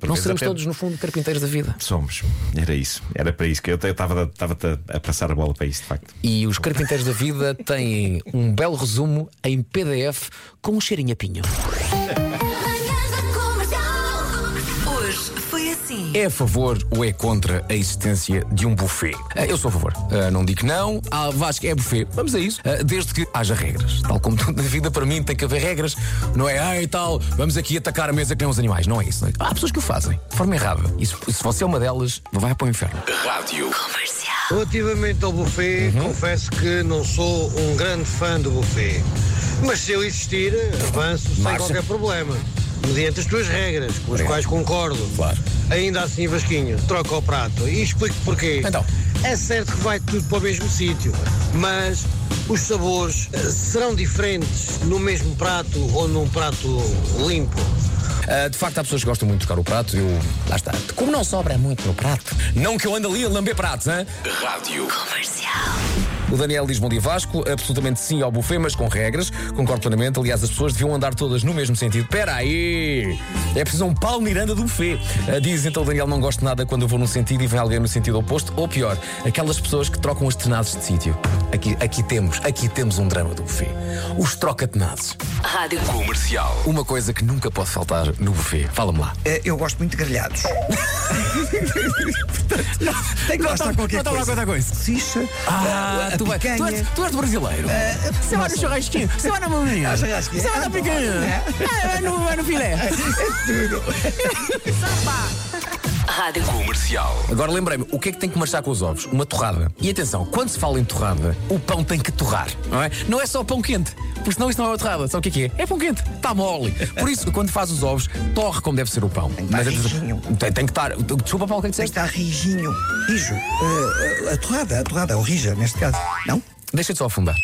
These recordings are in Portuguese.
Por Não seremos até todos, no fundo, carpinteiros da vida. Somos. Era isso. Era para isso que eu estava a passar a bola para isso, de facto. E os carpinteiros da vida têm um belo resumo em PDF com um cheirinho a pinho. É a favor ou é contra a existência de um buffet? Ah, Eu sou a favor. Ah, Não digo que não. Ah, Vasco é buffet. Vamos a isso. Ah, Desde que haja regras. Tal como tudo na vida, para mim, tem que haver regras. Não é, ah, e tal, vamos aqui atacar a mesa que nem os animais. Não é isso. não é? Há pessoas que o fazem de forma errada. E se, se você é uma delas, vai para o inferno. Comercial. Relativamente ao buffet, confesso que não sou um grande fã do buffet. Mas se eu existir, avanço sem Marcha. qualquer problema. Mediante as tuas regras, com as Obrigado. quais concordo. Claro. Ainda assim, Vasquinho, troca o prato. E explico porquê. Então. É certo que vai tudo para o mesmo sítio, mas os sabores eh, serão diferentes no mesmo prato ou num prato limpo. Ah, de facto, há pessoas que gostam muito de tocar o prato. Eu, lá está. Como não sobra muito no prato, não que eu ando ali a lamber pratos, hein? Comercial. O Daniel diz bom dia Vasco, absolutamente sim ao buffet, mas com regras. Concordo plenamente. Aliás, as pessoas deviam andar todas no mesmo sentido. Espera aí! É preciso um Paulo Miranda do buffet. Ah, diz então o Daniel: não gosto nada quando eu vou num sentido e vem alguém no sentido oposto. Ou pior, aquelas pessoas que trocam as tenados de sítio. Aqui, aqui temos, aqui temos um drama do buffet. Os troca-tenados. Rádio Uma coisa que nunca pode faltar no buffet. Fala-me lá. Eh, Eu gosto muito de grelhados. Tem que gostar de qualquer coisa. com isso. Sicha, Ah, a tu, vai, tu, és, tu és brasileiro. Você vai no churrasquinho, você vai na maminha. Ah. Você vai na Ah, picanha. é. Ah, vai no, vai no filé. Rádio Agora lembrei-me, o que é que tem que marchar com os ovos? Uma torrada. E atenção, quando se fala em torrada, o pão tem que torrar, não é? Não é só pão quente, porque senão isso não é torrada. Sabe o que é que é? É pão quente, está mole. Por isso, quando faz os ovos, torre como deve ser o pão. que estar atenção, rijinho. tem, tem que estar. Desculpa, Paulo, o que é que Tem que disseste? estar rijinho. Rijo. Eh, eh, a torrada, a torrada, ou rija, neste caso. Não? Deixa-te só afundar.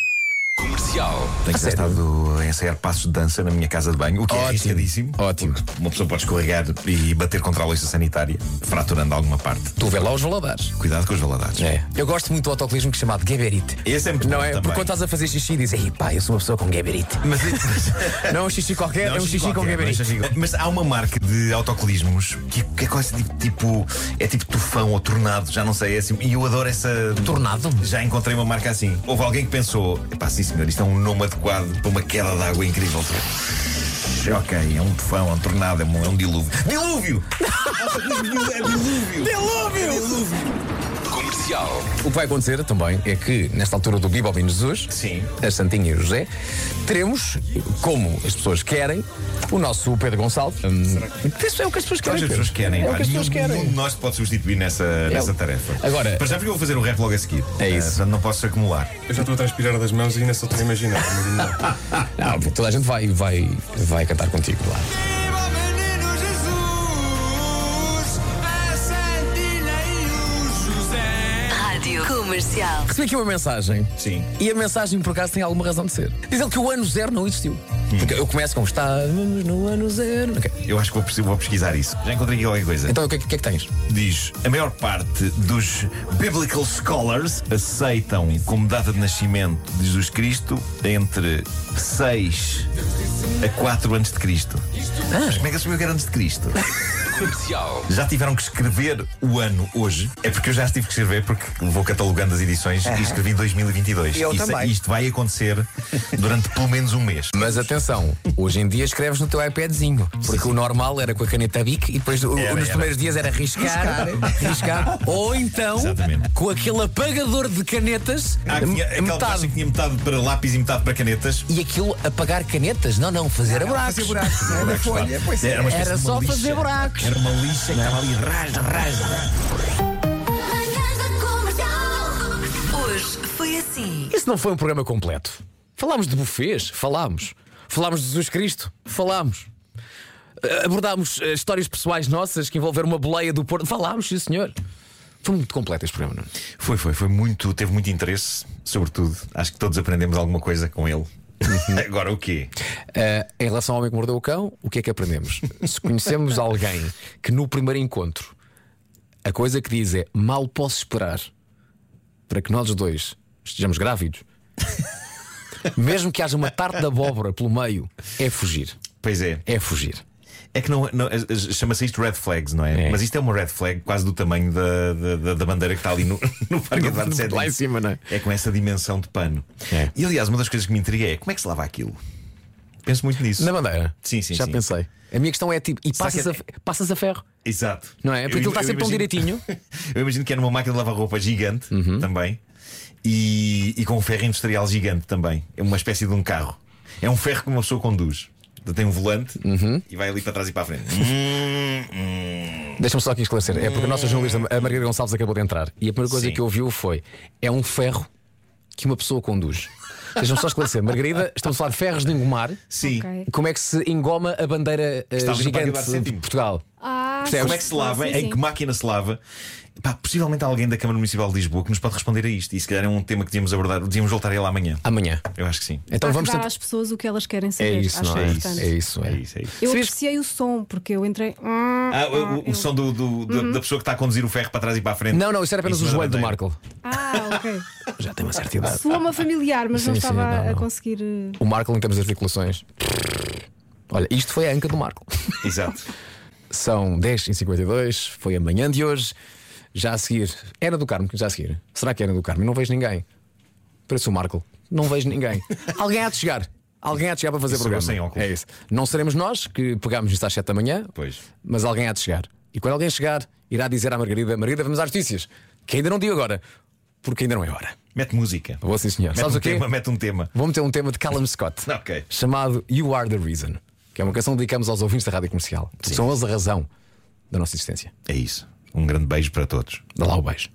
Tenho A sério? estado a ensaiar passos de dança na minha casa de banho, o que é arriscadíssimo. Ótimo. Uma pessoa pode escorregar e bater contra a loiça sanitária, fraturando alguma parte. Tu vê lá os valadares. Cuidado com os valadares. É. Eu gosto muito do autocolismo que é chamado Geberit. Esse é muito Não bom é? também. Porque quando estás a fazer xixi, dizes, ei pá, eu sou uma pessoa com Geberit. Mas, Não é um xixi qualquer, Não, é um xixi com qualquer, Geberit. mas xixi- Mas há uma marca de autocolismos que, que é quase tipo, tipo- É tipo tufão ou tornado, já não sei. É assim, e eu adoro essa. Tornado? Já encontrei uma marca assim. Houve alguém que pensou: epá, sim senhor, isto é um nome adequado para uma queda de água incrível. Ok, é um tufão, é um tornado, é um, é um dilúvio. Dilúvio! Autocolismo é dilúvio! Dilúvio! O que vai acontecer também é que, nesta altura do Bibo Bino Jesus, Sim. a Santinha e o José, teremos, como as pessoas querem, o nosso Pedro Gonçalves. Hum, Isso é o que as pessoas querem. As pessoas querem, É o que as pessoas querem. nenhum de nós pode substituir nessa, nessa tarefa. Agora- Para já, porque eu vou fazer o rap logo a seguir. É isso. Eh, portanto, não posso acumular. Eu já estou a transpirar das mãos e ainda só estou a imaginar. Não, toda a gente vai, vai, vai cantar contigo lá. Rádio Comercial. Recebi aqui uma mensagem. Sim. E a mensagem, por acaso, tem alguma razão de ser. Diz ele que o ano zero não existiu. Porque eu começo com estávamos no ano zero. Ok. Eu acho que vou, vou pesquisar isso. Já encontrei aqui qualquer coisa. Então o que, é que- é que tens? Diz: a maior parte dos biblical scholars aceitam como data de nascimento de Jesus Cristo entre 6 a 4 antes de Cristo. Mas como é que sabia que era antes de Cristo? Já tiveram que escrever o ano hoje. É porque eu já tive que escrever, porque vou catalogando as edições e escrevi 2022. Eu Isso- também. Isto vai acontecer durante pelo menos um mês. Mas atenção, hoje em dia escreves no teu iPadzinho. Porque o normal era com a caneta Bic e depois o- Era, nos era. primeiros dias era riscar, riscar. Ou então Exatamente. com aquele apagador de canetas, Ah, tinha, aquela metade. caixa que tinha metade para lápis e metade para canetas. E aquilo apagar canetas? Não, não, fazer buracos. Fazer buracos, não é? Na folha. Pois é. Era, uma espécie Era de uma só lixa. fazer buracos. Era uma lixa que estava ali, rasga, rasga. Manhãs da Comercial. Hoje foi assim. Isso não foi um programa completo. Falámos de bufês, falámos. Falámos de Jesus Cristo, falámos. Eh, Abordámos eh, histórias pessoais nossas que envolveram uma boleia do Porto. Falámos, sim, senhor. Foi muito completo este programa, não é? Foi, foi, foi muito, teve muito interesse, sobretudo. Acho que todos aprendemos alguma coisa com ele. Agora o quê? Eh, em relação ao homem que mordeu o cão, o que é que aprendemos? Se conhecemos alguém que no primeiro encontro a coisa que diz é mal posso esperar para que nós dois estejamos grávidos, mesmo que haja uma tarte de abóbora pelo meio, é fugir. Pois é. É fugir. É que não, não- chama-se isto red flags, não é? É. Mas isto é uma red flag quase do tamanho da, da, da- bandeira que está ali no, no Parque Eduardo VII. Lá em cima, não é? É com essa dimensão de pano. É. E aliás, uma das coisas que me intriga é como é que se lava aquilo? Penso muito nisso. Na bandeira? Sim, sim, Já sim. pensei. A minha questão é tipo, e passas, que a, é- passas a ferro? Exato. Não é? Porque Eu- aquilo está sempre tão imagino- direitinho. Eu imagino que é numa máquina de lavar roupa gigante Uhum. também e, e com um ferro industrial gigante também. É uma espécie de um carro. É um ferro que uma pessoa conduz. Tem um volante Uhum. e vai ali para trás e para a frente. Hum, hum. Deixa-me só aqui esclarecer. É porque a nossa jornalista, a Margarida Gonçalves, acabou de entrar. E a primeira coisa Sim. que ouviu foi: é um ferro que uma pessoa conduz. Deixa-me só esclarecer. Margarida, estamos a falar de ferros de engomar. Sim. Ok. Como é que se engoma a bandeira no gigante de. Portugal? Ah, Percebes? Como é que se lava? Sim, em sim. que máquina se lava? Pá, possivelmente há alguém da Câmara Municipal de Lisboa que nos pode responder a isto. E se calhar é um tema que devíamos abordar, devíamos voltar a ele amanhã. Amanhã. Eu acho que sim. Então Há que vamos dar tentar. às pessoas o que elas querem É saber. isso, Acho não é? importante. É isso, é. É isso, é isso. Eu apreciei o som, porque eu entrei. Ah, o, o som do, do- da- da pessoa que está a conduzir o ferro para trás e para a frente. Não, não, isso era apenas Em o cima da joelho do bandeira. Marco. Ah, ok. Já tem uma certa idade. Soa-me familiar, mas não Sim, sim, estava não, a não. conseguir. eh, O Marco, em termos de articulações. Olha, isto foi a anca do Marco. Exato. São 10h52, foi amanhã de hoje. Já a seguir. Era do Carmo, já a seguir. Será que era do Carmo? Não vejo ninguém. Parece o Marco. Não vejo ninguém. Alguém há de chegar. Alguém há de chegar para fazer Isso programa. chegou sem óculos. É isso. Não seremos nós que pegámos isto às 7 da manhã, Pois. mas alguém há de chegar. E quando alguém chegar, irá dizer à Margarida: Margarida, vamos às notícias. Que ainda não digo agora, porque ainda não é hora. Mete música. Vou sim, senhor. Mete Sabes um o quê? tema, mete um tema. Vou meter um tema de Callum Scott Ok. chamado You Are the Reason, que é uma canção que dedicamos aos ouvintes da rádio comercial. São eles a razão da nossa existência. É isso. Um grande beijo para todos. Dá lá o beijo.